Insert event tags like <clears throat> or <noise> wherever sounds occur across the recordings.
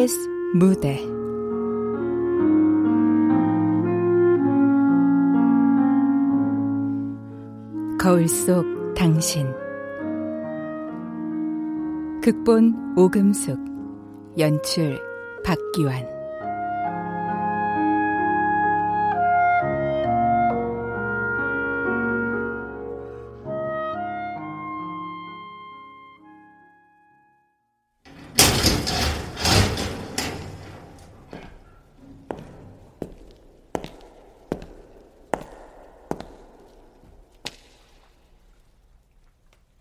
KBS 무대. 거울 속 당신. 극본 오금숙 연출 박기환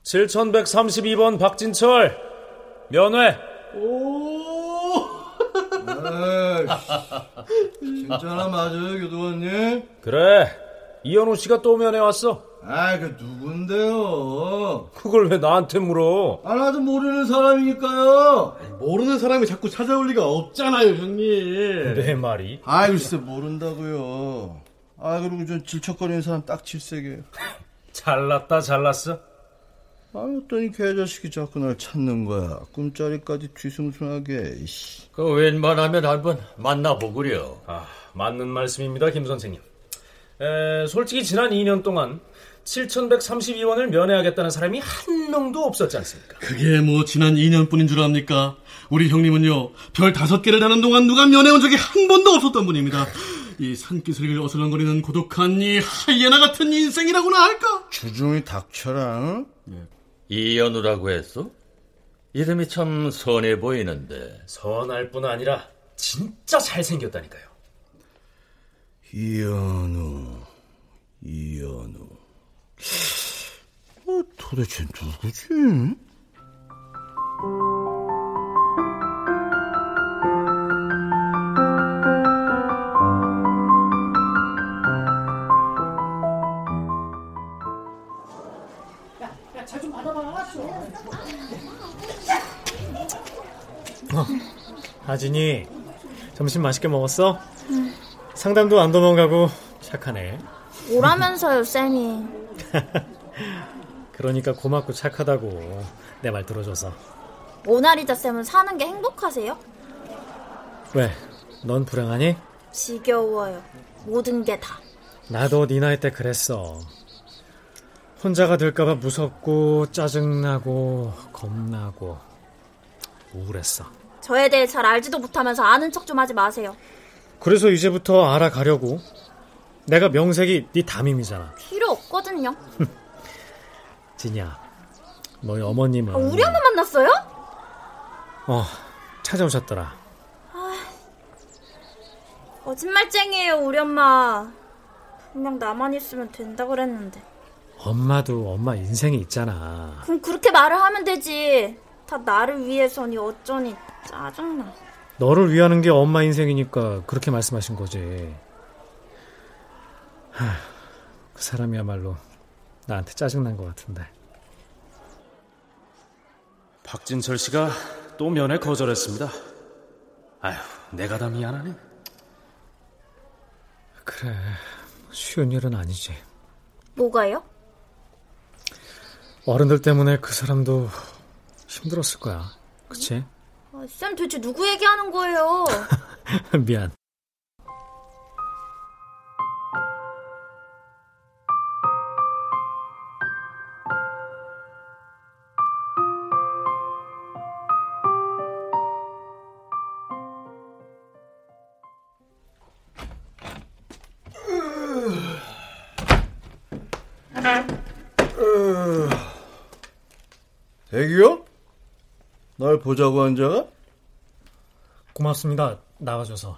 칠천백삼십이번 박진철. 면회. 오! 진짜나 맞아요 교도관님? 그래. 이현우 씨가 또 면회 왔어. 아그 누군데요? 그걸 왜 나한테 물어? 아 나도 모르는 사람이니까요. 모르는 사람이 자꾸 찾아올 리가 없잖아요 형님. 내 말이? 아이 글쎄 모른다고요. 아 그리고 저 질척거리는 사람 딱 질색이에요 <laughs> 잘났다 잘났어 아, 어떠니 개자식이 자꾸 날 찾는 거야. 꿈자리까지 뒤숭숭하게. 이씨. 그 웬만하면 한번 만나보구려. 아, 맞는 말씀입니다, 김 선생님. 에, 솔직히 지난 2년 동안 7,132원을 면회하겠다는 사람이 한 명도 없었지 않습니까? 그게 뭐 지난 2년뿐인 줄 압니까? 우리 형님은요 별 다섯 개를 다는 동안 누가 면회 온 적이 한 번도 없었던 분입니다. 이 산기슭을 어슬렁거리는 고독한 이 하이에나 같은 인생이라고나 할까? 주중이 닥쳐라. 응? 네. 이연우라고 했어? 이름이 참 선해 보이는데. 선할 뿐 아니라 진짜 잘생겼다니까요. 이연우, 이연우. 어, 도대체 누구지? 어, 아진이 점심 맛있게 먹었어? 응. 상담도 안 도망가고 착하네. 오라면서요, 쌤이. <laughs> 그러니까 고맙고 착하다고 내 말 들어줘서. 모나리자 쌤은 사는 게 행복하세요? 왜? 넌 불행하니? 지겨워요. 모든 게 다. 나도 네 나이 때 그랬어. 혼자가 될까봐 무섭고 짜증나고 겁나고 우울했어. 저에 대해 잘 알지도 못하면서 아는 척 좀 하지 마세요. 그래서 이제부터 알아가려고. 내가 명색이 네 담임이잖아. 필요 없거든요. <laughs> 진이야, 너희 어머님은... 아, 우리 엄마 만났어요? 어, 찾아오셨더라. 아, 거짓말쟁이에요, 우리 엄마. 분명 나만 있으면 된다 그랬는데. 엄마도 엄마 인생이 있잖아. 그럼 그렇게 말을 하면 되지. 다 나를 위해서니 어쩌니 짜증나. 너를 위하는 게 엄마 인생이니까 그렇게 말씀하신 거지. 하, 그 사람이야말로 나한테 짜증난 것 같은데. 박진철 씨가 또 면회 거절했습니다. 아휴, 내가 다 미안하네. 그래, 쉬운 일은 아니지. 뭐가요? 어른들 때문에 그 사람도 힘들었을 거야. 그치? 아, 쌤 대체 누구 얘기하는 거예요? <laughs> 미안. 날 보자고 한 자가? 고맙습니다. 나와줘서.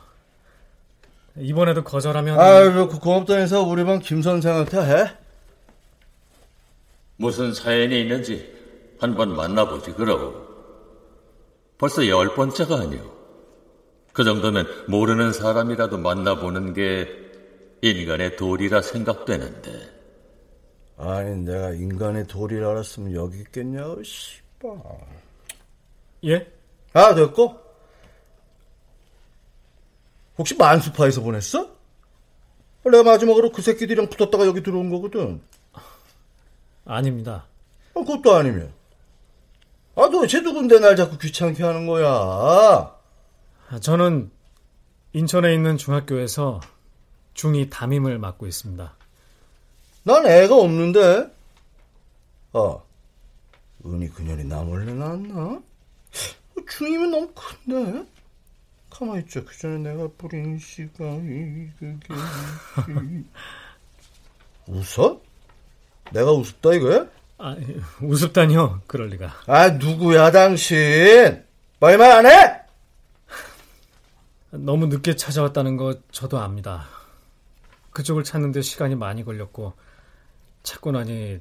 이번에도 거절하면. 아유, 그 고맙다 인사 우리 방김 선생한테 해? 무슨 사연이 있는지 한 번 만나보지, 그러고. 벌써 열 번째가 아니오. 그 정도면 모르는 사람이라도 만나보는 게 인간의 도리라 생각되는데. 아니, 내가 인간의 도리를 알았으면 여기 있겠냐고, 씨발. 예? 아, 됐고. 혹시 만수파에서 보냈어? 내가 마지막으로 그 새끼들이랑 붙었다가 여기 들어온 거거든. 아닙니다. 아, 그것도 아니면. 아, 도대체 누군데 날 자꾸 귀찮게 하는 거야? 아, 저는 인천에 있는 중학교에서 중2 담임을 맡고 있습니다. 난 애가 없는데. 아, 은희 그년이 나 몰래 낳았나? 중이면 너무 큰데. 가만히 있자. 그 전에 내가 뿌린 시간이 그게 웃어? 내가 우습다 이거야? 아, 우습다니요. 그럴 리가. 아 누구야 당신? 말만 안 해? 너무 늦게 찾아왔다는 거 저도 압니다. 그쪽을 찾는데 시간이 많이 걸렸고 찾고 나니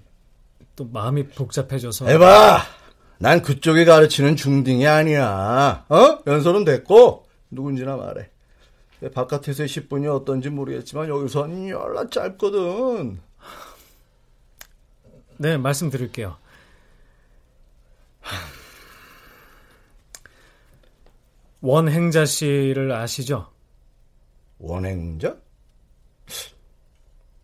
또 마음이 복잡해져서 해봐. 난 그쪽이 가르치는 중딩이 아니야. 어? 연설은 됐고 누군지나 말해. 바깥에서의 10분이 어떤지 모르겠지만 여기서는 연락 짧거든. 네, 말씀드릴게요. 원행자 씨를 아시죠? 원행자?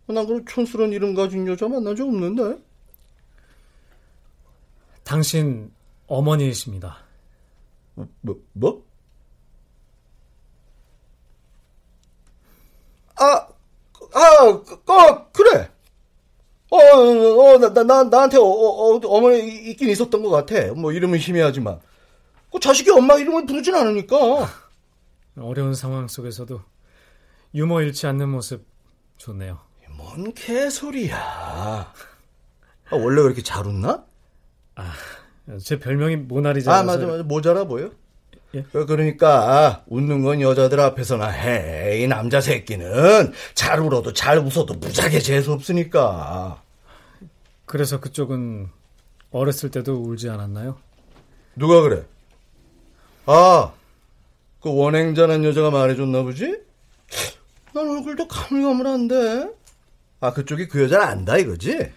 난 그런 촌스러운 이름 가진 여자 만난 적 없는데. 당신 어머니이십니다. 뭐, 뭐? 아, 아, 어, 그래. 어, 어, 나, 나, 나한테 어, 어, 어머니 있긴 있었던 것 같아. 뭐, 이름은 희미하지만. 그 자식이 엄마 이름을 부르진 않으니까. 어려운 상황 속에서도 유머 잃지 않는 모습 좋네요. 뭔 개소리야. 아, 원래 그렇게 잘 웃나? 아, 제 별명이 모나리자. 아, 맞아, 맞아. 모자라 보여. 예? 그러니까 웃는 건 여자들 앞에서나 해. 이 남자 새끼는 잘 울어도 잘 웃어도 무지하게 재수 없으니까. 그래서 그쪽은 어렸을 때도 울지 않았나요? 누가 그래? 아, 그 원행자는 여자가 말해줬나 보지? 난 얼굴도 가물가물한데. 아, 그쪽이 그 여자를 안다 이거지?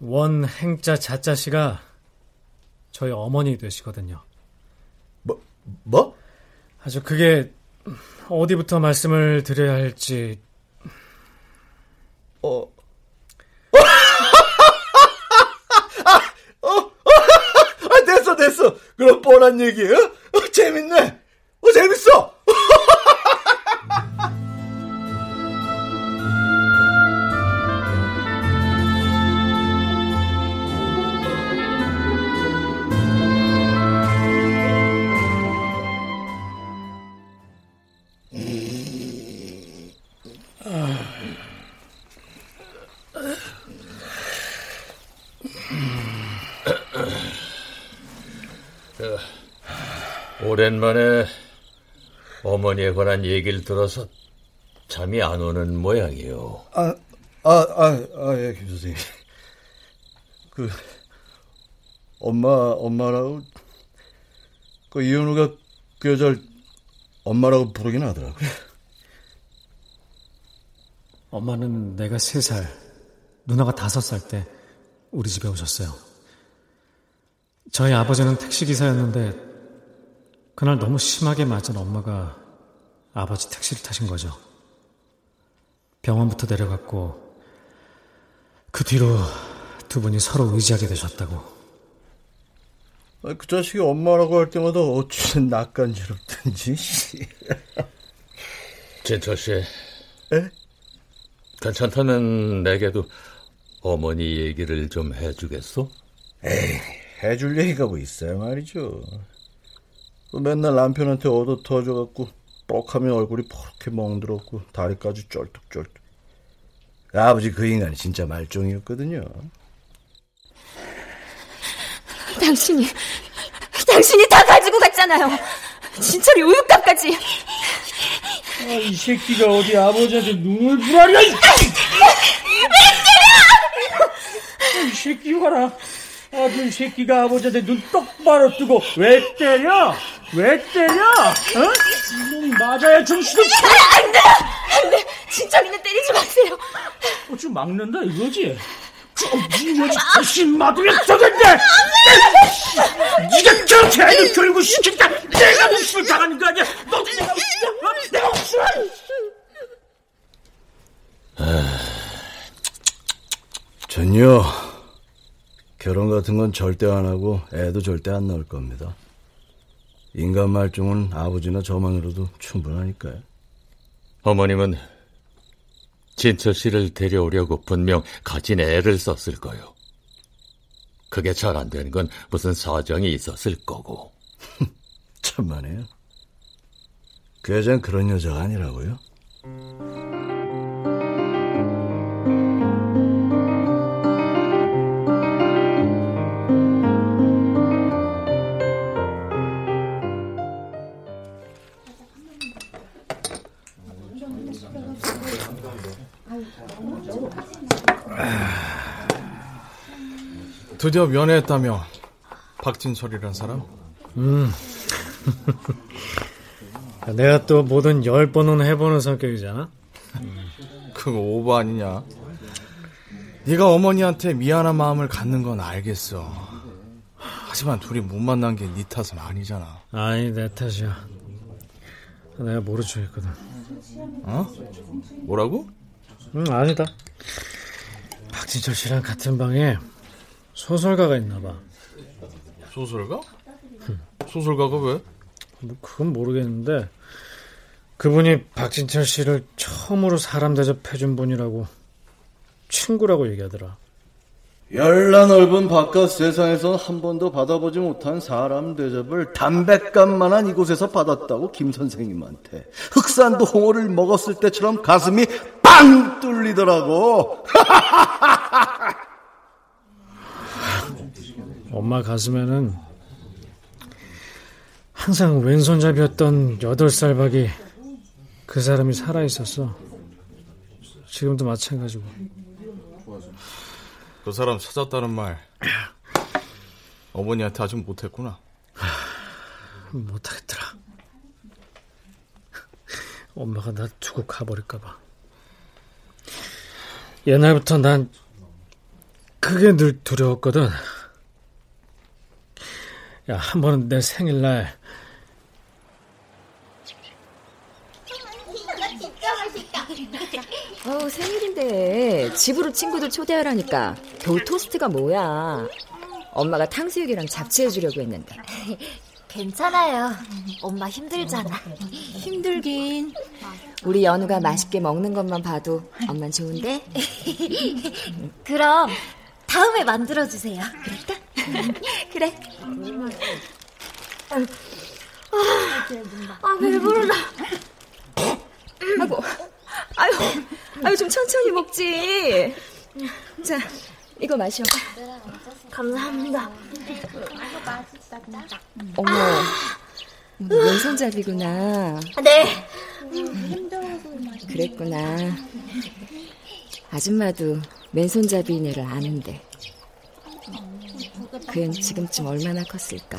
원 행자 자자 씨가 저희 어머니 되시거든요. 뭐, 뭐? 아주 그게 어디부터 말씀을 드려야 할지. 어. 아, 어, 어, 아, 됐어, 됐어. 그럼 뻔한 얘기, 어? 어 재밌네. 오랜만에 어머니에 관한 얘기를 들어서 잠이 안 오는 모양이요. 아, 아, 아, 아, 예, 김 선생님. 그, 엄마, 엄마라고, 그 이현우가 그 여자를 엄마라고 부르긴 하더라고요. 엄마는 내가 세 살, 누나가 다섯 살 때 우리 집에 오셨어요. 저희 아버지는 택시기사였는데 그날 너무 심하게 맞은 엄마가 아버지 택시를 타신 거죠. 병원부터 내려갔고 그 뒤로 두 분이 서로 의지하게 되셨다고. 아, 그 자식이 엄마라고 할 때마다 어찌든 낯간지럽든지. <laughs> 제철 씨. 에? 괜찮다면 내게도 어머니 얘기를 좀 해주겠소? 에이, 해줄 얘기가 뭐 있어요 말이죠. 맨날 남편한테 얻어 터져갖고 뻑하면 얼굴이 퍼렇게 멍들었고 다리까지 쩔뚝쩔뚝. 아버지 그 인간이 진짜 말종이었거든요. 당신이 당신이 다 가지고 갔잖아요. 진철이 우유값까지. 아, 이 새끼가 어디 아버지한테 눈을 부라려! 이, 이 새끼 봐라. 아들 새끼가 아버지한테 눈 똑바로 뜨고 왜 때려? 왜 때려? 어? 이놈 맞아야 정신을 차려. 안 돼! 안 돼! 진철이는 때리지 마세요. 어찌 막는다 이거지? 이 여지 다시 막으면 되겠네! 네가 저렇게 애를 교육을 시킨다! 내가 목숨을 당하는 거 아니야! 너 내가 목숨을! 내가 목숨을! 전요 결혼 같은 건 절대 안 하고 애도 절대 안 낳을 겁니다. 인간 말종은 아버지나 저만으로도 충분하니까요. 어머님은 진철 씨를 데려오려고 분명 가진 애를 썼을 거요. 그게 잘 안 되는 건 무슨 사정이 있었을 거고. <laughs> 그 여자는 그런 여자가 아니라고요? 드디어 면회했다며 박진철이란 사람? 음. <laughs> 내가 또 뭐든 열 번은 해보는 성격이잖아. <laughs> 그거 오버 아니냐? 네가 어머니한테 미안한 마음을 갖는 건 알겠어. 하지만 둘이 못 만난 게 네 탓은 아니잖아. 아니 내 탓이야. 내가 모른 척했거든. 어? 뭐라고? 응 아니다. 박진철 씨랑 같은 방에 소설가가 있나 봐. 소설가? 소설가가 왜? 뭐 그건 모르겠는데 그분이 박진철 씨를 처음으로 사람 대접해준 분이라고 친구라고 얘기하더라. 열나 넓은 바깥 세상에선 한 번도 받아보지 못한 사람 대접을 담뱃감만한 이곳에서 받았다고 김 선생님한테 흑산도 홍어를 먹었을 때처럼 가슴이 빵 뚫리더라고. <laughs> 엄마 가슴에는 항상 왼손잡이였던 여덟 살 박이 그 사람이 살아 있었어. 지금도 마찬가지고. 그 사람 찾았다는 말 어머니한테 아직 못했구나. <sighs> 못하겠더라. 엄마가 나 두고 가버릴까봐. 옛날부터 난 그게 늘 두려웠거든. 야, 한 번은 내 생일날 어, 생일인데 집으로 친구들 초대하라니까 겨우 토스트가 뭐야. 엄마가 탕수육이랑 잡채 해주려고 했는데. 괜찮아요. 엄마 힘들잖아. 힘들긴. 우리 연우가 맛있게 먹는 것만 봐도 엄만 좋은데? 그럼 다음에 만들어주세요. 그럴까? 그래. 아, 배부르다. 아이고, 아유, 아유, 좀 천천히 먹지. 자, 이거 마셔. 감사합니다. 어머, 너 왼손잡이구나. 네. 그랬구나. 아줌마도 맨손잡이인 애를 아는데. 그앤 지금쯤 얼마나 컸을까?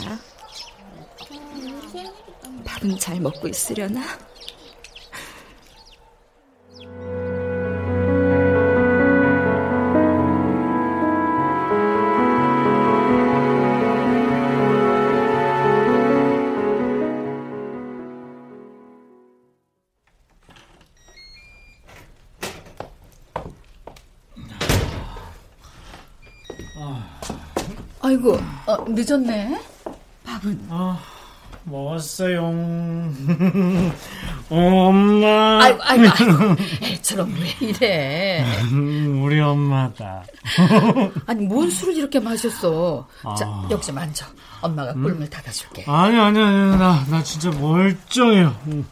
밥은 잘 먹고 있으려나? 아이고, 어, 늦었네. 밥은? 아, 먹었어요. <laughs> 엄마. 아이고, 아이고, 아이고. 애처럼 왜 이래? <laughs> 우리 엄마다. <laughs> 아니, 뭔 술을 이렇게 마셨어? 아. 자, 여기 좀 앉아. 엄마가 꿀물 닫아줄게. 아니, 아니, 아니, 나, 나 진짜 멀쩡해요. 음.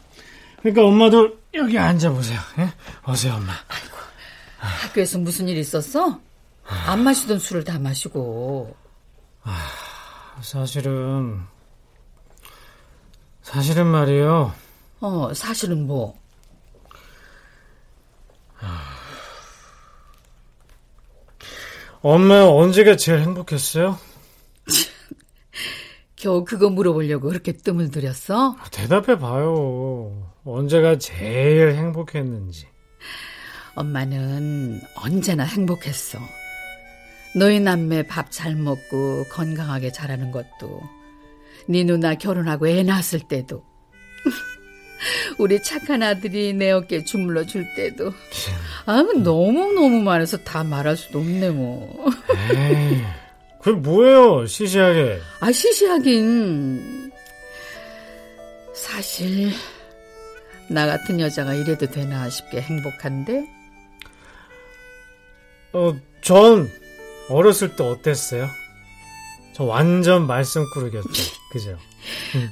그러니까 엄마도 여기 앉아보세요. 예? 오세요, 엄마. 학교에서 무슨 일 있었어? 안 마시던 술을 다 마시고. 사실은, 사실은 말이에요. 어, 사실은 뭐? 엄마 언제가 제일 행복했어요? <laughs> 겨우 그거 물어보려고 그렇게 뜸을 들였어? 대답해 봐요. 언제가 제일 행복했는지. 엄마는 언제나 행복했어. 너희 남매 밥 잘 먹고 건강하게 자라는 것도, 네 누나 결혼하고 애 낳았을 때도, <laughs> 우리 착한 아들이 내 어깨에 주물러 줄 때도, 아, 너무 너무 많아서 다 말할 수도 없네, 뭐. 그게 뭐예요, 시시하게. 아, 시시하긴. 사실 나 같은 여자가 이래도 되나 싶게 행복한데 어, 전 어렸을 때 어땠어요? 저 완전 말썽꾸러기였죠. <laughs> 그죠?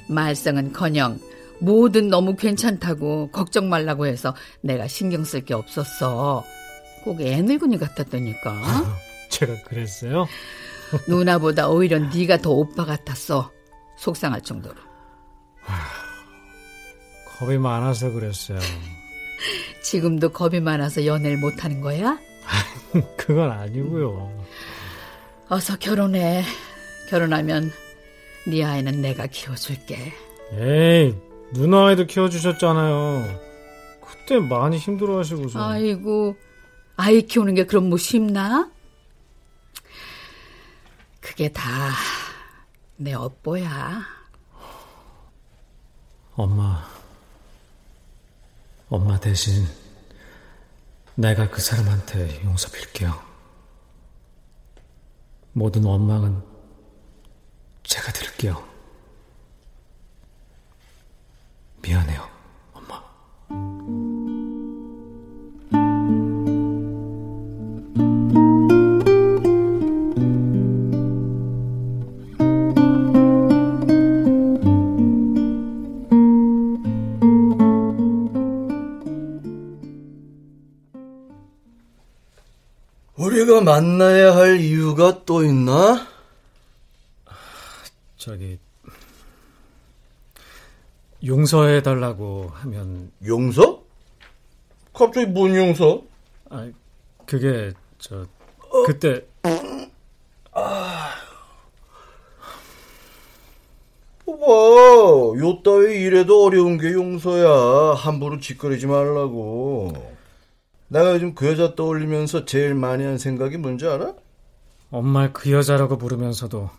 말썽은커녕 뭐든 너무 괜찮다고 걱정 말라고 해서 내가 신경 쓸 게 없었어. 꼭 애 늙은이 같았다니까. <laughs> 제가 그랬어요? <laughs> 누나보다 오히려 네가 더 오빠 같았어. 속상할 정도로. 겁이 많아서 그랬어요. 지금도 겁이 많아서 연애를 못하는 거야? 그건 아니고요. 어서 결혼해. 결혼하면 네 아이는 내가 키워줄게. 에이, 누나 아이도 키워주셨잖아요. 그때 많이 힘들어하시고서. 아이고, 아이 키우는 게 그럼 뭐 쉽나? 그게 다 내 업보야. 엄마, 엄마 대신 내가 그 사람한테 용서 빌게요. 모든 원망은 제가 들을게요. 미안해요, 우리가 만나야 할 이유가 또 있나? 저기 용서해 달라고 하면 용서? 갑자기 뭔 용서? 아 그게 저 그때 아... 봐, 요 따위 일에도 어려운 게 용서야. 함부로 짓거리지 말라고. 내가 요즘 그 여자 떠올리면서 제일 많이 한 생각이 뭔지 알아? 엄마 그 여자라고 부르면서도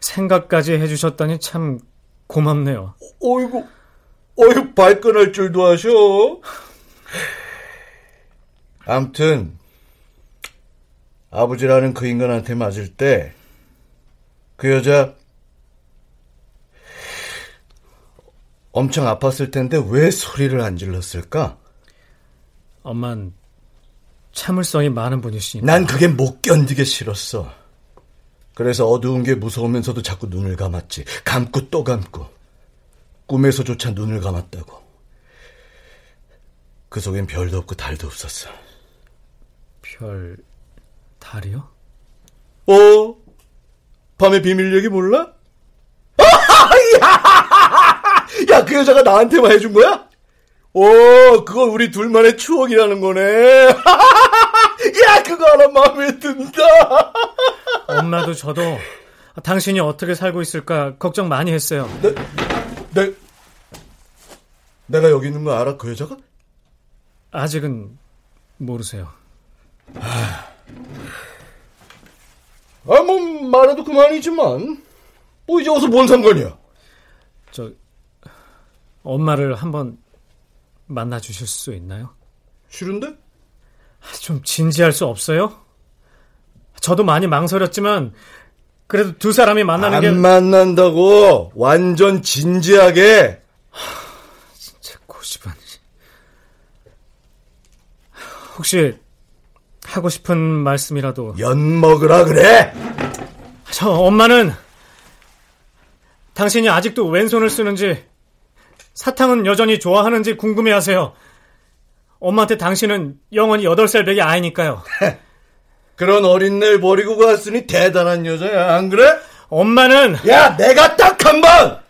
생각까지 해주셨다니 참 고맙네요. 어이구, 어이구, 발끈할 줄도 아셔. 암튼, 아버지라는 그 인간한테 맞을 때, 그 여자, 엄청 아팠을 텐데 왜 소리를 안 질렀을까? 엄만 참을성이 많은 분이시니까. 난 그게 못 견디게 싫었어. 그래서 어두운 게 무서우면서도 자꾸 눈을 감았지. 감고 또 감고. 꿈에서조차 눈을 감았다고. 그 속엔 별도 없고 달도 없었어. 별, 달이요? 어? 밤의 비밀 얘기 몰라? <laughs> 야, 그 여자가 나한테만 해준 거야? 오, 그건 우리 둘만의 추억이라는 거네. <laughs> 야, 그거 하나 마음에 든다. 엄마도 저도 당신이 어떻게 살고 있을까 걱정 많이 했어요. 내, 내, 내가 여기 있는 거 알아, 그 여자가? 아직은 모르세요. 아, 뭐, 말해도 그만이지만. 뭐, 이제 와서 뭔 상관이야? 저, 엄마를 한번 만나 주실 수 있나요? 싫은데? 좀 진지할 수 없어요? 저도 많이 망설였지만 그래도 두 사람이 만나는 안게 만난다고 완전 진지하게 진짜 고집은 혹시 하고 싶은 말씀이라도 연 먹으라 그래 저 엄마는 당신이 아직도 왼손을 쓰는지 사탕은 여전히 좋아하는지 궁금해하세요. 엄마한테 당신은 영원히 8살 배기 아이니까요. 그런 어린애를 버리고 갔으니 대단한 여자야, 안 그래? 엄마는 야, 내가 딱 한 번!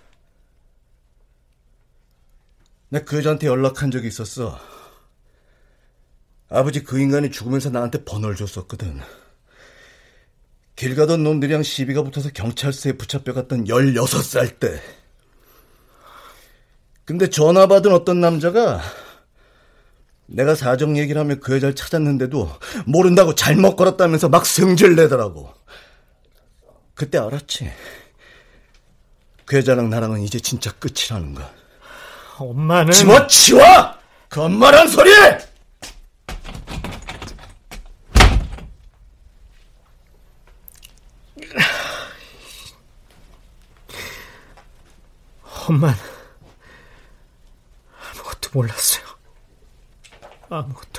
나그 여자한테 연락한 적이 있었어. 아버지 그 인간이 죽으면서 나한테 번호를 줬었거든. 길 가던 놈들이랑 시비가 붙어서 경찰서에 붙잡혀갔던 16살 때. 근데 전화 받은 어떤 남자가 내가 사정 얘기를 하며 그 여자를 찾았는데도 모른다고 잘못 걸었다면서 막 성질 내더라고. 그때 알았지. 그 여자랑 나랑은 이제 진짜 끝이라는 거. 엄마는 집어치워! 그 엄마란 소리! 엄마 아무것도 몰랐어요. 아무것도.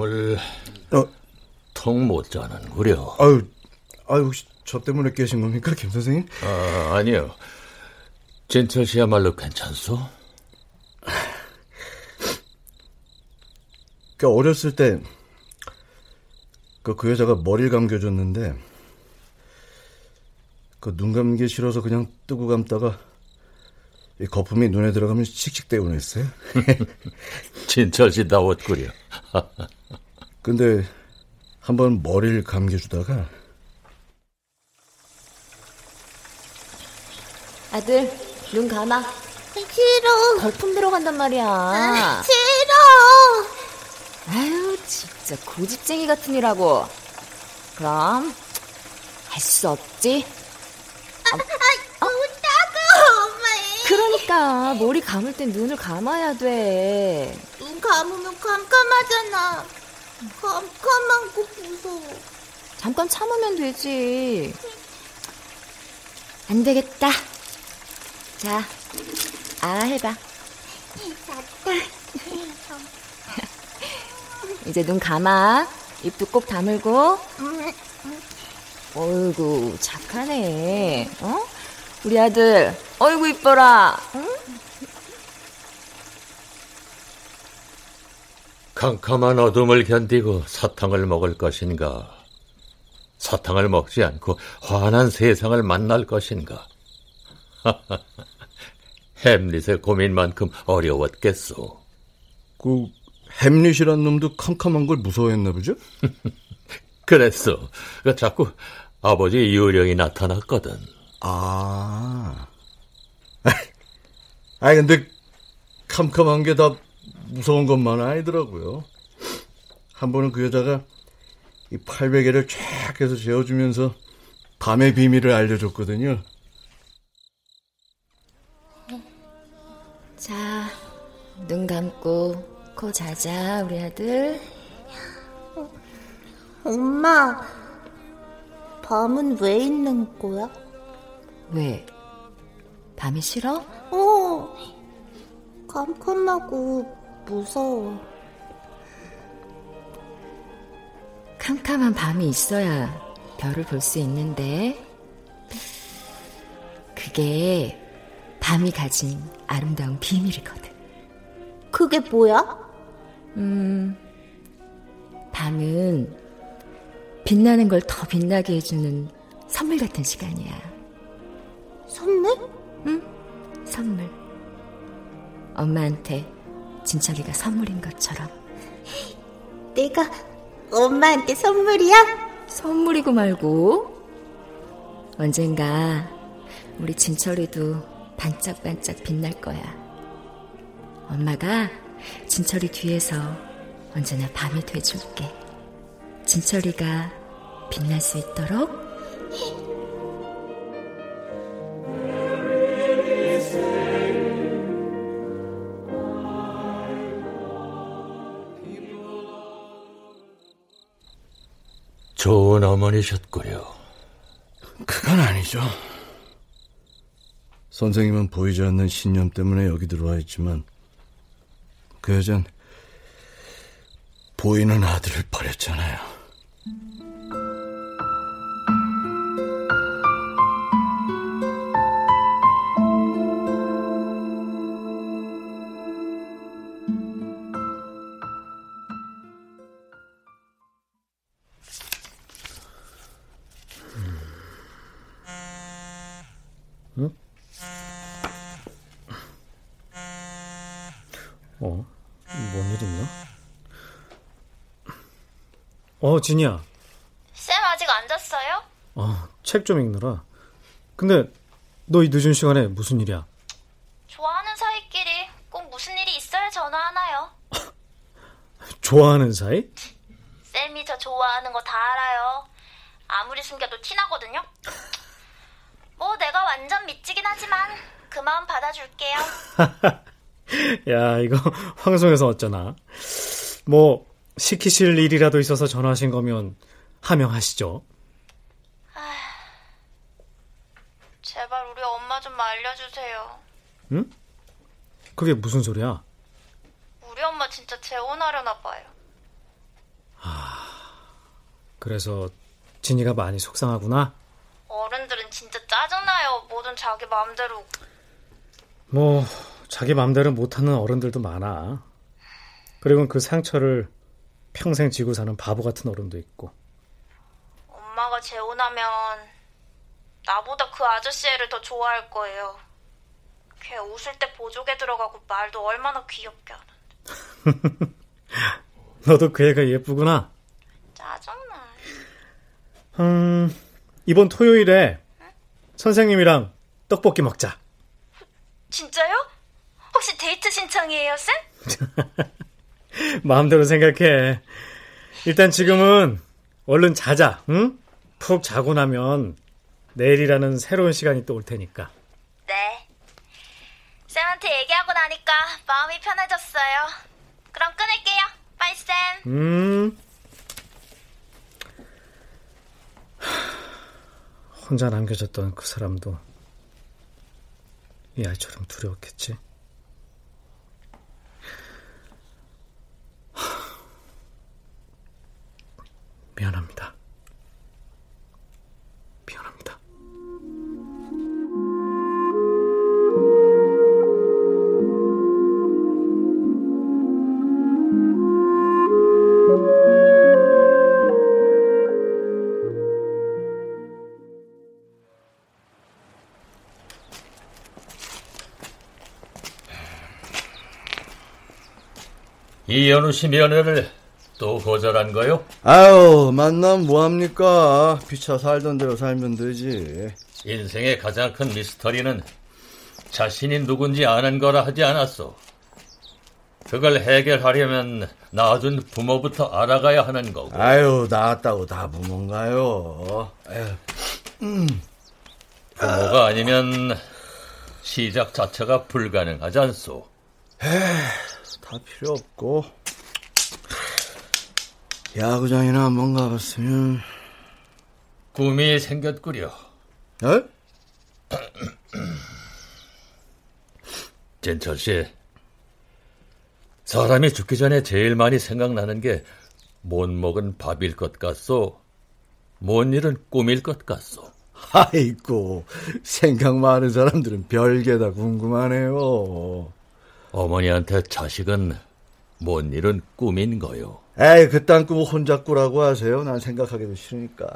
잠을 어, 통못 자는구려. 아유, 아유 혹시 저 때문에 깨신 겁니까, 김 선생님? 아, 아니요. 진철 씨야말로 괜찮소? 그 어렸을 때, 그, 그 여자가 머리를 감겨줬는데, 그 눈 감기 싫어서 그냥 뜨고 감다가, 이 거품이 눈에 들어가면 씩씩대곤 했어요. 진철 씨다웠구려. <laughs> 근데, 한번 머리를 감겨주다가, 아들, 눈 감아. 싫어. 거품 들어간단 말이야. 싫어. 아유, 진짜 고집쟁이 같은 이라고. 그럼 할 수 없지. 아, 너무 따가워, 엄마. 그러니까 머리 감을 땐 눈을 감아야 돼. 눈 감으면 깜깜하잖아. 깜깜한 거 무서워. 잠깐 참으면 되지. 안 되겠다. 자, 아 해봐. <laughs> 이제 눈 감아. 입도 꼭 다물고. 어이구, 착하네. 어? 우리 아들, 어이구, 이뻐라. 응? 캄캄한 어둠을 견디고 사탕을 먹을 것인가? 사탕을 먹지 않고 환한 세상을 만날 것인가? <laughs> 햄릿의 고민만큼 어려웠겠소. 그, 햄릿이란 놈도 캄캄한 걸 무서워했나 보죠? <laughs> 그랬어. 그 자꾸 아버지 유령이 나타났거든. 아. <laughs> 아니, 근데, 캄캄한 게 다 무서운 것만 아니더라고요. 한 번은 그 여자가 이 팔베개를 쫙 해서 재워주면서 밤의 비밀을 알려줬거든요. 자, 눈 감고 코 자자, 우리 아들. 엄마, 밤은 왜 있는 거야? 왜? 밤이 싫어? 어, 깜깜하고 무서워. 캄캄한 밤이 있어야 별을 볼 수 있는데, 그게 밤이 가진 아름다운 비밀이거든. 그게 뭐야? 음, 밤은 빛나는 걸 더 빛나게 해주는 선물 같은 시간이야. 선물? 응, 선물. 엄마한테 진철이가 선물인 것처럼. 내가 엄마한테 선물이야? 선물이고 말고. 언젠가 우리 진철이도 반짝반짝 빛날 거야. 엄마가 진철이 뒤에서 언제나 밤이 돼줄게. 진철이가 빛날 수 있도록. 좋은 어머니셨구려. 그건 아니죠. 선생님은 보이지 않는 신념 때문에 여기 들어와 있지만 그 여잔 보이는 아들을 버렸잖아요. 어, 진이야. 쌤 아직 안 잤어요? 어, 책 좀 읽느라. 근데 너 이 늦은 시간에 무슨 일이야? 좋아하는 사이끼리 꼭 무슨 일이 있어야 전화하나요? <laughs> 좋아하는 사이? 쌤이 저 좋아하는 거 다 알아요. 아무리 숨겨도 티나거든요. 뭐 내가 완전 미치긴 하지만 그 마음 받아줄게요. <laughs> 야, 이거 <laughs> 방송에서 어쩌나. 뭐 시키실 일이라도 있어서 전화하신 거면 하명하시죠. 제발 우리 엄마 좀 알려주세요. 응? 그게 무슨 소리야? 우리 엄마 진짜 재혼하려나 봐요. 그래서 진이가 많이 속상하구나. 어른들은 진짜 짜증나요. 뭐든 자기 마음대로. 뭐 자기 맘대로 못하는 어른들도 많아. 그리고 그 상처를 평생 지고 사는 바보 같은 어른도 있고. 엄마가 재혼하면 나보다 그 아저씨 애를 더 좋아할 거예요. 걔 웃을 때 보조개 들어가고 말도 얼마나 귀엽게 하는데. <laughs> 너도 그 애가 예쁘구나. 짜증나. 음, 이번 토요일에 선생님이랑 떡볶이 먹자. 진짜요? 혹시 데이트 신청이에요, 쌤? <laughs> <laughs> 마음대로 생각해. 일단 지금은 얼른 자자, 응? 푹 자고 나면 내일이라는 새로운 시간이 또 올 테니까. 네. 쌤한테 얘기하고 나니까 마음이 편해졌어요. 그럼 끊을게요. 빠이 쌤. 음. 혼자 남겨졌던 그 사람도 이 아이처럼 두려웠겠지. 미안합니다. 미안합니다. 이현우 씨 면회를 또 거절한 거요? 아유, 만남 뭐합니까? 피차 살던 대로 살면 되지. 인생의 가장 큰 미스터리는 자신이 누군지 아는 거라 하지 않았소. 그걸 해결하려면 낳아준 부모부터 알아가야 하는 거고. 아유, 나왔다고 다 부모인가요? 에휴, 부모가 아니면 시작 자체가 불가능하지 않소. 다 필요 없고. 야구장이나 한번 가봤으면. 꿈이 생겼구려. 에? <clears throat> 진철 씨, 사람이 죽기 전에 제일 많이 생각나는 게 못 먹은 밥일 것 같소? 못 일은 꿈일 것 같소? 아이고, 생각 많은 사람들은 별게 다 궁금하네요. 어머니한테 자식은 못 일은 꿈인 거요. 에이, 그딴 꿈 혼자 꾸라고 하세요. 난 생각하기도 싫으니까.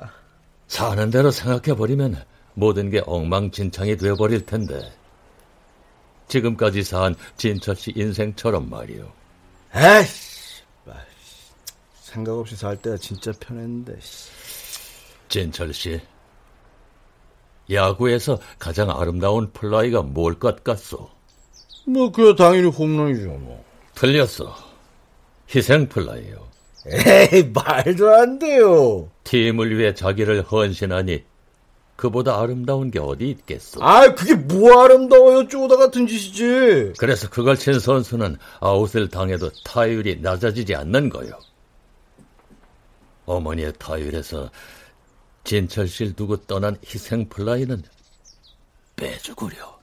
사는 대로 생각해버리면 모든 게 엉망진창이 되어버릴 텐데. 지금까지 산 진철 씨 인생처럼 말이요. 에이씨, 생각 없이 살 때가 진짜 편했는데. 진철 씨, 야구에서 가장 아름다운 플라이가 뭘 것 같소? 뭐, 그야 당연히 홈런이죠, 뭐. 틀렸어. 희생 플라이요. 에이, 말도 안 돼요. 팀을 위해 자기를 헌신하니 그보다 아름다운 게 어디 있겠소? 아, 그게 뭐 아름다워요, 쪼다 같은 짓이지. 그래서 그걸 친 선수는 아웃을 당해도 타율이 낮아지지 않는 거요. 어머니의 타율에서 진철 씨를 두고 떠난 희생 플라이는 빼주구려.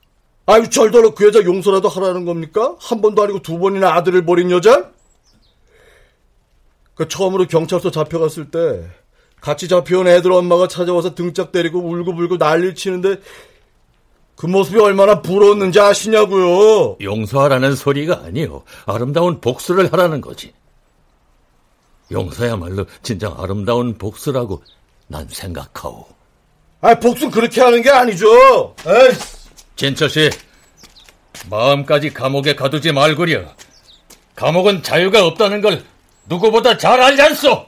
아유, 절더러 그 여자 용서라도 하라는 겁니까? 한 번도 아니고 두 번이나 아들을 버린 여자? 그 처음으로 경찰서 잡혀갔을 때 같이 잡혀온 애들 엄마가 찾아와서 등짝 때리고 울고불고 난리를 치는데 그 모습이 얼마나 부러웠는지 아시냐고요. 용서하라는 소리가 아니요. 아름다운 복수를 하라는 거지. 용서야말로 진정 아름다운 복수라고 난 생각하오. 아, 복수는 그렇게 하는 게 아니죠. 에이. 진철 씨, 마음까지 감옥에 가두지 말구려. 감옥은 자유가 없다는 걸 누구보다 잘 알지 않소?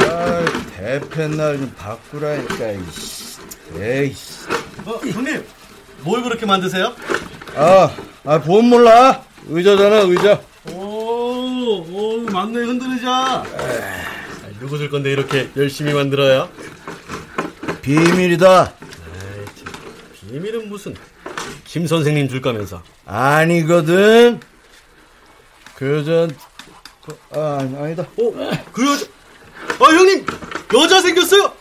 아, 대패날 좀 바꾸라니까, 이씨. 에이씨. 어, 형님, 뭘 그렇게 만드세요? 아, 아, 본 몰라. 의자잖아, 의자. 오, 오, 맞네, 흔들리자. 아, 누구 줄 건데 이렇게 열심히 만들어요? 비밀이다. 비밀은 무슨, 김 선생님 줄 거면서. 아니거든. 그 여자, 아, 아니다. 어, 그 여자, 아, 형님, 여자 생겼어요?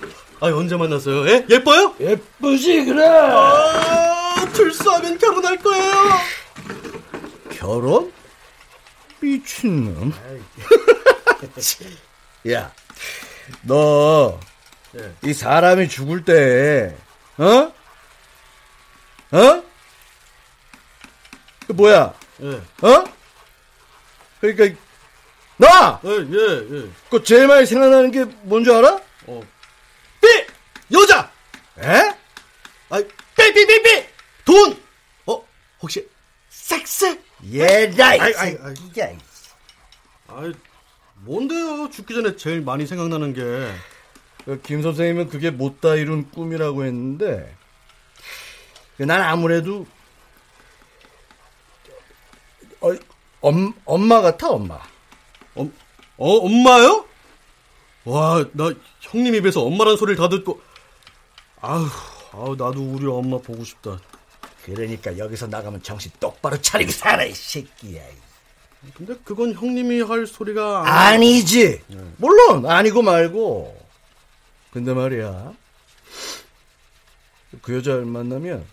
아, 언제 만났어요? 예? 예뻐요? 예쁘지, 그래. 아, 출소하면 결혼할 거예요. 결혼? 미친놈. <laughs> 야, 너, 이 사람이 죽을 때, 어? 어? 그 뭐야? 예, 어? 그러니까, 나! 예, 예, 예. 그 제일 많이 생각나는 게 뭔지 알아? 어. 삐! 여자! 에? 아, 삐 삐 삐 삐! 돈! 어, 혹시, 섹스? 얘라, 이 아이, 아이, 아이. 새끼야. 아이, 뭔데요? 죽기 전에 제일 많이 생각나는 게. 그김 선생님은 그게 못다 이룬 꿈이라고 했는데 그난 아무래도 어, 엄, 엄마 같아 엄마 어, 어, 엄마요? 와, 나 형님 입에서 엄마란 소리를 다 듣고, 아휴, 아우, 나도 우리 엄마 보고 싶다. 그러니까 여기서 나가면 정신 똑바로 차리고 살아 이 새끼야. 근데 그건 형님이 할 소리가 아니지. 물론 아니고 말고. 근데 말이야. 그 여자를 만나면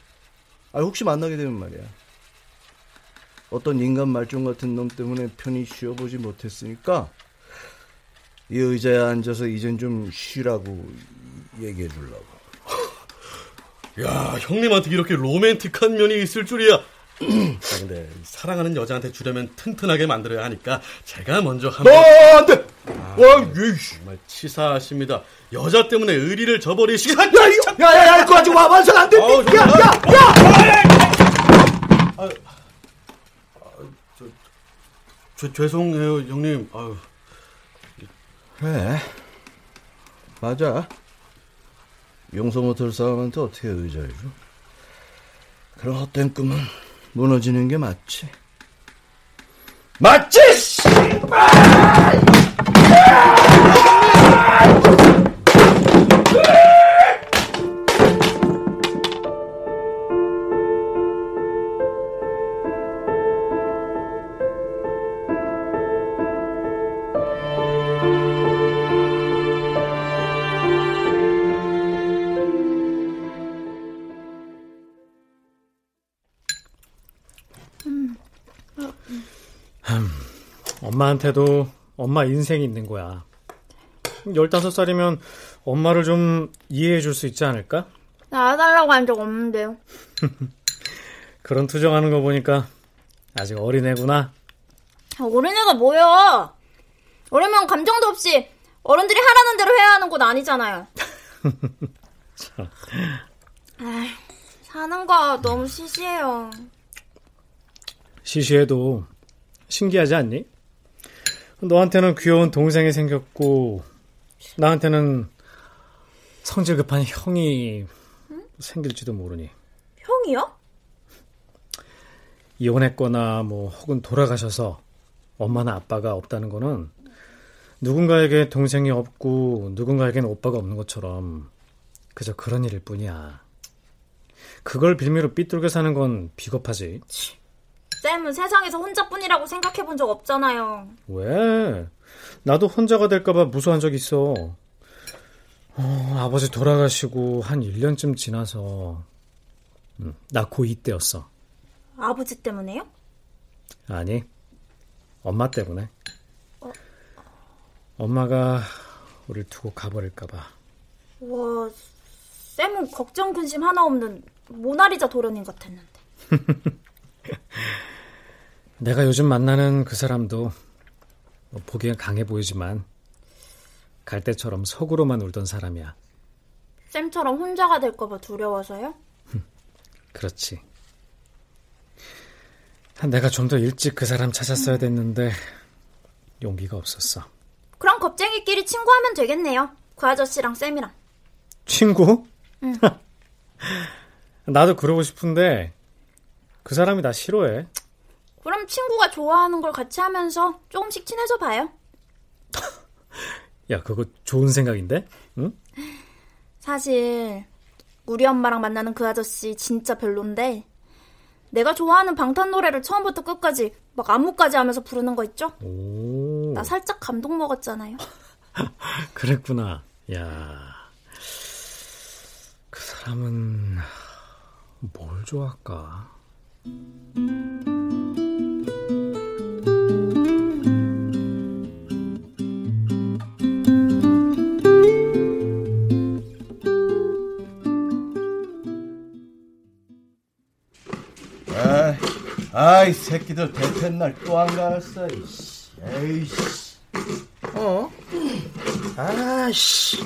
아 혹시 만나게 되면 말이야. 어떤 인간 말종 같은 놈 때문에 편히 쉬어보지 못했으니까 이 의자에 앉아서 이젠 좀 쉬라고 얘기해 주려고 <laughs> 야, 형님한테 이렇게 로맨틱한 면이 있을 줄이야. <clears throat> 아, 근데 사랑하는 여자한테 주려면 튼튼하게 만들어야 하니까 제가 먼저 한번 너 안돼 와 예씨 정말 치사하십니다. 여자 때문에 의리를 저버리시고 야야 야 이거 아직 와반성 안 됐니 아우, 정말. 야야야 죄- 죄송해요, 형님. 아유. 그래. 맞아. 용서 못할 사람한테 어떻게 의자해줘? 그런 헛된 꿈은 무너지는 게 맞지. 맞지 씨발 엄마한테도 엄마 인생이 있는 거야. 15살이면 엄마를 좀 이해해 줄 수 있지 않을까? 나와달라고 한 적 없는데요. <laughs> 그런 투정하는 거 보니까 아직 어린애구나. 어린애가 뭐야? 어리면 감정도 없이 어른들이 하라는 대로 해야 하는 건 아니잖아요. <laughs> 아, 사는 거 너무 시시해요. 시시해도 신기하지 않니? 너한테는 귀여운 동생이 생겼고 나한테는 성질 급한 형이 생길지도 모르니 형이요? 이혼했거나 뭐 혹은 돌아가셔서 엄마나 아빠가 없다는 거는 누군가에게 동생이 없고 누군가에게는 오빠가 없는 것처럼 그저 그런 일일 뿐이야. 그걸 빌미로 삐뚤게 사는 건 비겁하지. 쌤은 세상에서 혼자뿐이라고 생각해 본 적 없잖아요. 왜? 나도 혼자가 될까봐 무서워한 적 있어. 어, 아버지 돌아가시고 한 1년쯤 지나서 음, 나 고2 때였어. 아버지 때문에요? 아니, 엄마 때문에. 엄마가 우릴 두고 가버릴까봐. 와, 쌤은 걱정 근심 하나 없는 모나리자 도련님 같았는데. <laughs> <laughs> 내가 요즘 만나는 그 사람도 뭐 보기엔 강해 보이지만 갈 때처럼 속으로만 울던 사람이야. 쌤처럼 혼자가 될까봐 두려워서요? <laughs> 그렇지. 내가 좀 더 일찍 그 사람 찾았어야 됐는데 용기가 없었어. 그럼 겁쟁이끼리 친구하면 되겠네요. 그 아저씨랑 쌤이랑. 친구? 응. <laughs> 나도 그러고 싶은데 그 사람이 나 싫어해. 그럼 친구가 좋아하는 걸 같이 하면서 조금씩 친해져 봐요. <laughs> 야, 그거 좋은 생각인데? 응? 사실 우리 엄마랑 만나는 그 아저씨 진짜 별론데 내가 좋아하는 방탄 노래를 처음부터 끝까지 막 안무까지 하면서 부르는 거 있죠? 오. 나 살짝 감동 먹었잖아요. <laughs> 그랬구나. 야. 그 사람은 뭘 좋아할까? 아, 아이 새끼들 대패날 또 안 갔어. 이씨. 에이씨. 어? 아씨.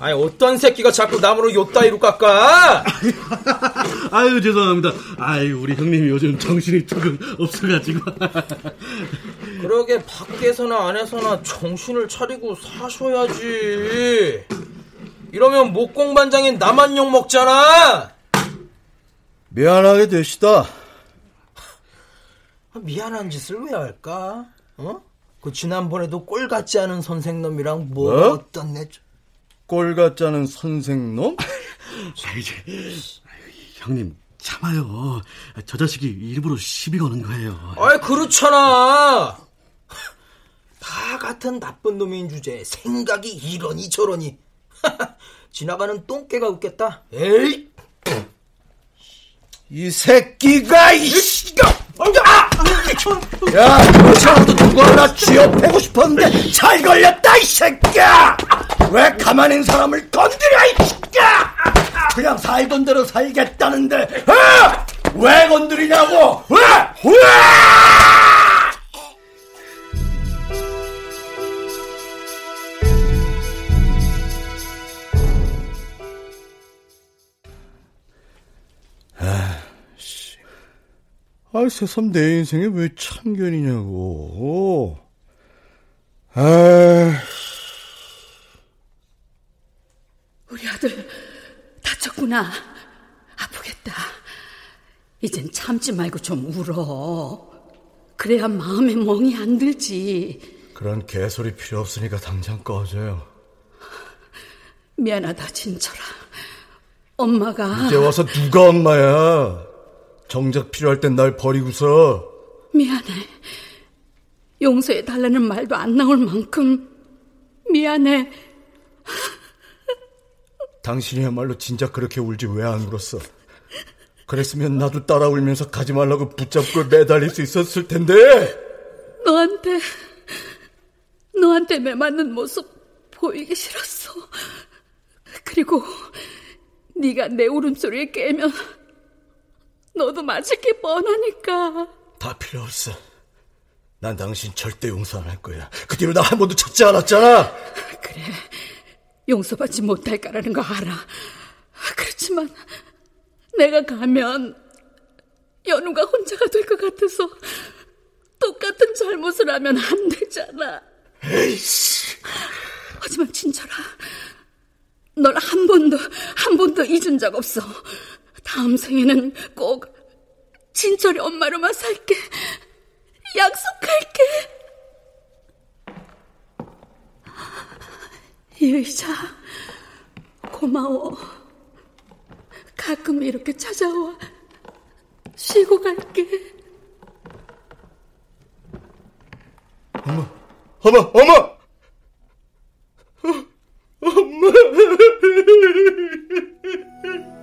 아니 어떤 새끼가 자꾸 나무를 요따위로 깎아? <laughs> 아유 죄송합니다. 아유 우리 형님이 요즘 정신이 조금 없어가지고. <laughs> 그러게 밖에서나 안에서나 정신을 차리고 사셔야지. 이러면 목공반장인 나만 욕 먹잖아. 미안하게 되시다. 미안한 짓을 왜 할까? 어? 그 지난번에도 꼴 같지 않은 선생놈이랑 뭐, 뭐? 어떤 내 꼴 같지 않은 선생놈? <laughs> 아, 이제 아유, 형님 참아요. 저 자식이 일부러 시비 거는 거예요. 아이 그렇잖아. 다 같은 나쁜 놈인 주제에 생각이 이러니 저러니. <laughs> 지나가는 똥개가 웃겠다. 에이. 이 새끼가 이씨. 아! 야, 너처럼도 누구 하나 쥐어패고 싶었는데 잘 걸렸다 이 새끼야. 왜 가만히 있는 사람을 건드려 이 새끼야. 그냥 살던 대로 살겠다는데 어? 왜 건드리냐고? 왜? 왜? 아, 새삼 내 인생에 왜 참견이냐고. 아, 우리 아들 다쳤구나. 아프겠다. 이젠 참지 말고 좀 울어. 그래야 마음에 멍이 안 들지. 그런 개소리 필요 없으니까 당장 꺼져요. 미안하다, 진철아. 엄마가 이제 와서 누가 엄마야? 정작 필요할 땐 날 버리고서. 미안해. 용서해 달라는 말도 안 나올 만큼 미안해. <laughs> 당신이야말로 진짜 그렇게 울지 왜 안 울었어? 그랬으면 나도 따라 울면서 가지 말라고 붙잡고 매달릴 수 있었을 텐데. 너한테 너한테 매맞는 모습 보이기 싫었어. 그리고 네가 내 울음소리에 깨면 너도 맞을 게 뻔하니까. 다 필요 없어. 난 당신 절대 용서 안 할 거야. 그 뒤로 나 한 번도 찾지 않았잖아. 그래. 용서받지 못할 거라는 거 알아. 그렇지만 내가 가면 연우가 혼자가 될 것 같아서 똑같은 잘못을 하면 안 되잖아. 에이씨. 하지만 진철아, 널 한 번도 한 번도 잊은 적 없어. 다음 생에는 꼭 진철이 엄마로만 살게. 약속할게. 이 의자 고마워. 가끔 이렇게 찾아와 쉬고 갈게. 어머, 어머, 어머! 엄마! <laughs>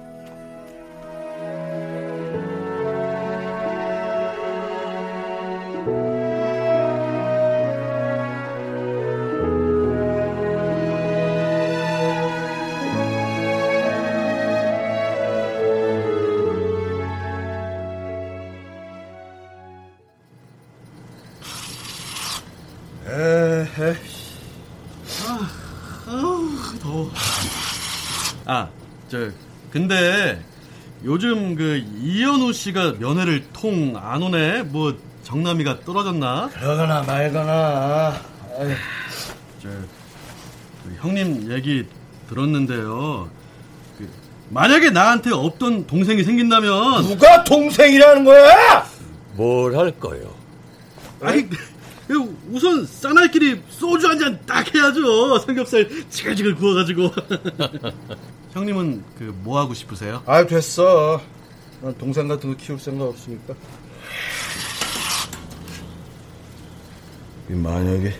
아, 더워. 아, 저, 근데, 요즘 그, 이현우 씨가 면회를 통 안 오네? 뭐, 정남이가 떨어졌나? 그러거나 말거나. 아유. 저, 그 형님 얘기 들었는데요. 그, 만약에 나한테 없던 동생이 생긴다면. 누가 동생이라는 거야? 뭘 할 거요? 아니, 우선 사나이끼리 소주 한 잔 딱 해야죠. 삼겹살 지글지글 구워가지고. <laughs> 형님은 그 뭐 하고 싶으세요? 아 됐어. 난 동생 같은 거 키울 생각 없으니까. 만약에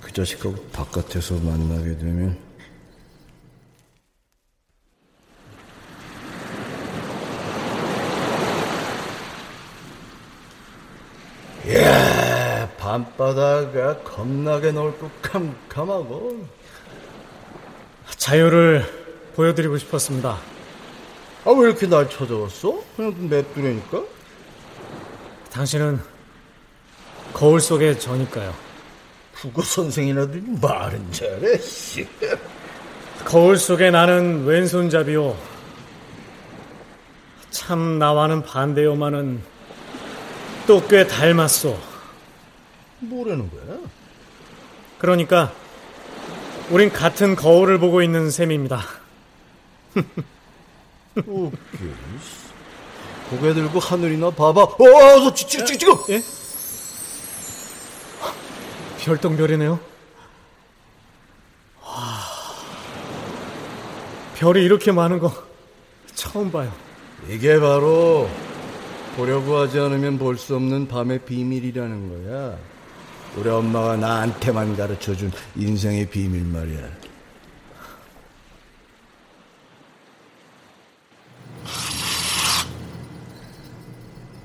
그 자식하고 바깥에서 만나게 되면 밤바다가 겁나게 넓고 캄캄하고 자유를 보여드리고 싶었습니다. 아 왜 이렇게 날 찾아왔어? 그냥 냅두려니까? 당신은 거울 속의 저니까요. 국어 선생이라더니 말은 잘해. 씨. 거울 속에 나는 왼손잡이요. 참 나와는 반대요만은 또 꽤 닮았소. 뭐라는 거야? 그러니까 우린 같은 거울을 보고 있는 셈입니다. 오케이. 고개 들고 하늘이나 봐봐. 어, 저 지, 지, 지, 지금. 예? 별똥별이네요. 와, 별이 이렇게 많은 거 처음 봐요. 이게 바로 보려고 하지 않으면 볼 수 없는 밤의 비밀이라는 거야. 우리 엄마가 나한테만 가르쳐준 인생의 비밀 말이야.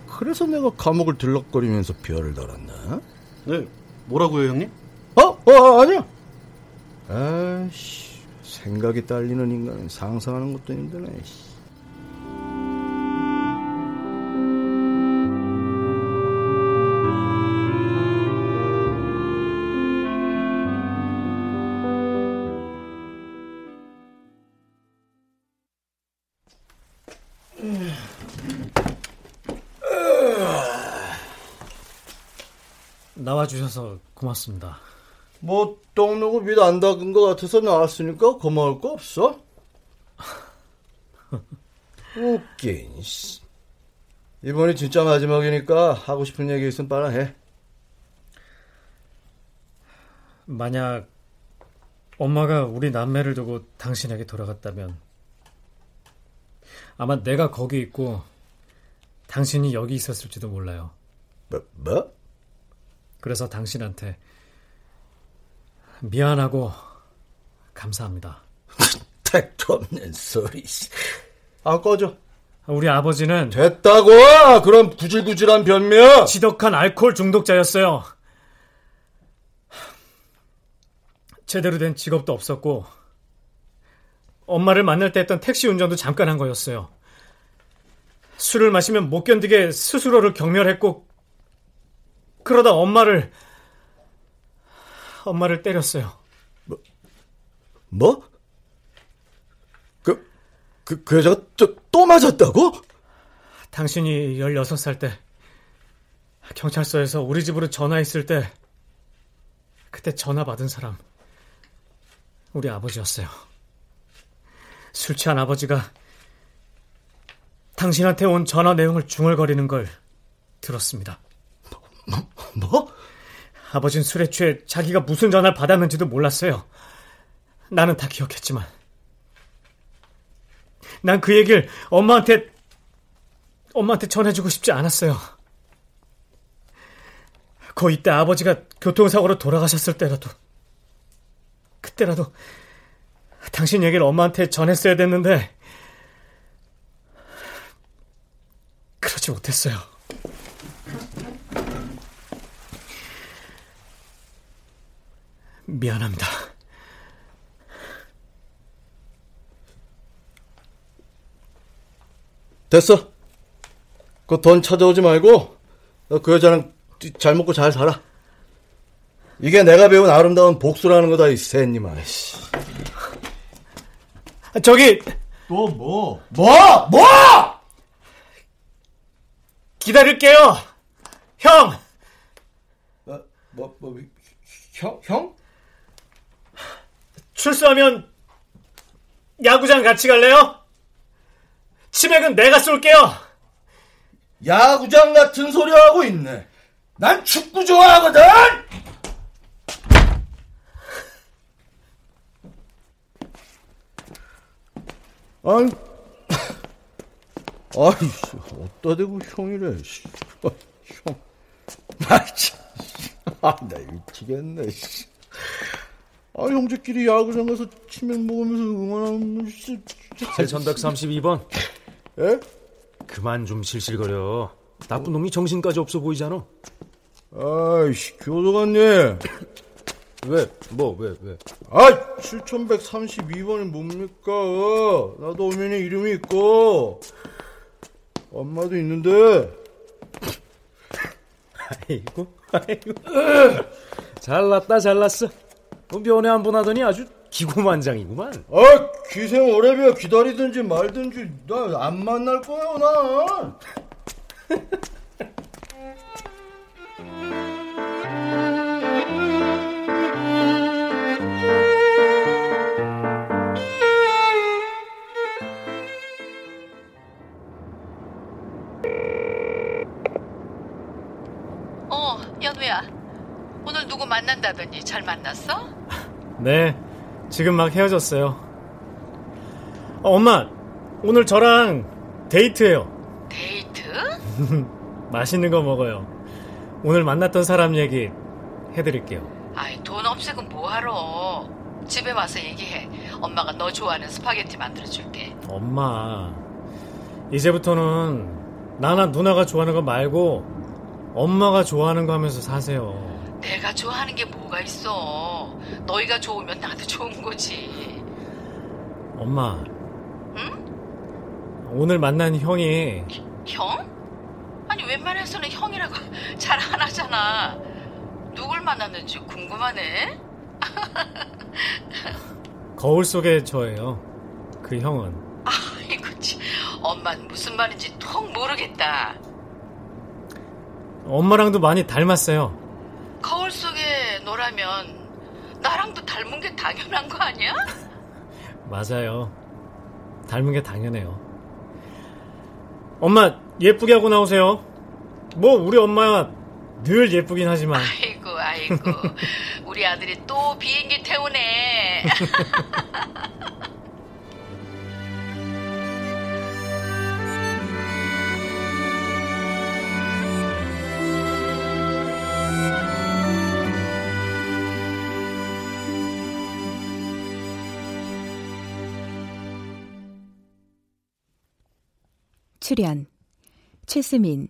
그래서 내가 감옥을 들럭거리면서 별을 달았나? 네, 뭐라고요, 형님? 어? 어, 아니야. 아씨, 생각이 딸리는 인간은 상상하는 것도 힘드네. 씨. 나와주셔서 고맙습니다. 뭐, 똥 누구 밑안 닦은 것 같아서 나왔으니까 고마울 거 없어? <laughs> 웃긴, 씨. 이번이 진짜 마지막이니까 하고 싶은 얘기 있으면 빨아 해. 만약 엄마가 우리 남매를 두고 당신에게 돌아갔다면 아마 내가 거기 있고 당신이 여기 있었을지도 몰라요. 뭐? 뭐? 그래서 당신한테 미안하고 감사합니다. <laughs> 택도 없는 소리. 아, 꺼져. 우리 아버지는 됐다고! 그런 구질구질한 변명! 지독한 알코올 중독자였어요. 제대로 된 직업도 없었고 엄마를 만날 때 했던 택시 운전도 잠깐 한 거였어요. 술을 마시면 못 견디게 스스로를 경멸했고 그러다 엄마를 엄마를 때렸어요. 뭐? 뭐? 그, 그, 그 여자가 또, 또 맞았다고? 당신이 16살 때 경찰서에서 우리 집으로 전화했을 때 그때 전화 받은 사람 우리 아버지였어요. 술 취한 아버지가 당신한테 온 전화 내용을 중얼거리는 걸 들었습니다. <laughs> 뭐? 뭐? 아버진 술에 취해 자기가 무슨 전화를 받았는지도 몰랐어요. 나는 다 기억했지만. 난 그 얘기를 엄마한테, 엄마한테 전해주고 싶지 않았어요. 거 이때 아버지가 교통사고로 돌아가셨을 때라도, 그때라도 당신 얘기를 엄마한테 전했어야 됐는데, 그러지 못했어요. 미안합니다. 됐어. 그 돈 찾아오지 말고 너그 여자랑 잘 먹고 잘 살아. 이게 내가 배운 아름다운 복수라는 거다, 이 새님아. 저기 또 뭐? 뭐? 뭐? 기다릴게요. 형. 뭐, 뭐, 뭐 형, 형? 출소하면 야구장 같이 갈래요? 치맥은 내가 쏠게요. 야구장 같은 소리 하고 있네. 난 축구 좋아하거든. 아니, <coughs> 아이, 어따 대고 형이래. 어, 형, 나 참, 아, 나 미치겠네. 아, 형제끼리 야구장 가서 치맥 먹으면서 응원하면 제 1132번. 예? 그만 좀 실실거려. 나쁜 놈이 정신까지 없어 보이잖아. 아이씨, 교도관님. 왜? 뭐, 왜, 왜? 아, 7132번이 뭡니까? 나도 오면에 이름이 있고, 엄마도 있는데. 아이고, 아이고. 잘났다, 잘났어. 뭐 면회 한 번 하더니 아주 기고만장이구만. 아, 기생 오래비야 기다리든지 말든지, 나 안 만날 거예요, 나. 어, 연우야. 오늘 누구 만난다더니 잘 만났어? 네, 지금 막 헤어졌어요. 어, 엄마, 오늘 저랑 데이트해요. 데이트? <laughs> 맛있는 거 먹어요. 오늘 만났던 사람 얘기 해드릴게요. 아이, 돈 없애고 뭐하러. 집에 와서 얘기해. 엄마가 너 좋아하는 스파게티 만들어줄게. 엄마, 이제부터는 나나 누나가 좋아하는 거 말고 엄마가 좋아하는 거 하면서 사세요. 내가 좋아하는 게 뭐가 있어. 너희가 좋으면 나도 좋은 거지. 엄마, 오늘 만난 형이 형? 아니, 웬만해서는 형이라고 <laughs> 잘 안 하잖아. 누굴 만났는지 궁금하네? <laughs> 거울 속의 저예요. 그 형은. 아이고, 참. 엄마는 무슨 말인지 통 모르겠다. 엄마랑도 많이 닮았어요. 거울 속에 너라면 나랑도 닮은 게 당연한 거 아니야? <laughs> 맞아요. 닮은 게 당연해요. 엄마, 예쁘게 하고 나오세요. 뭐, 우리 엄마 늘 예쁘긴 하지만. 아이고, 아이고. <laughs> 우리 아들이 또 비행기 태우네. <laughs> 출연 최수민,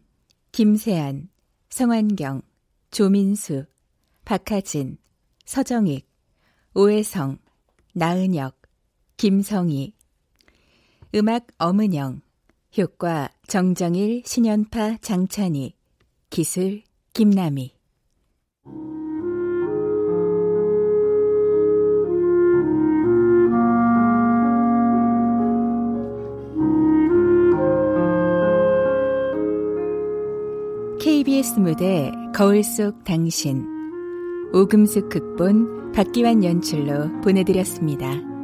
김세안, 성환경, 조민수, 박하진, 서정익, 오혜성, 나은혁, 김성희. 음악 엄은영 효과 정정일, 신연파, 장찬희 기술 김남희 KBS 무대 거울 속 당신 오금숙 극본 박기환 연출로 보내드렸습니다.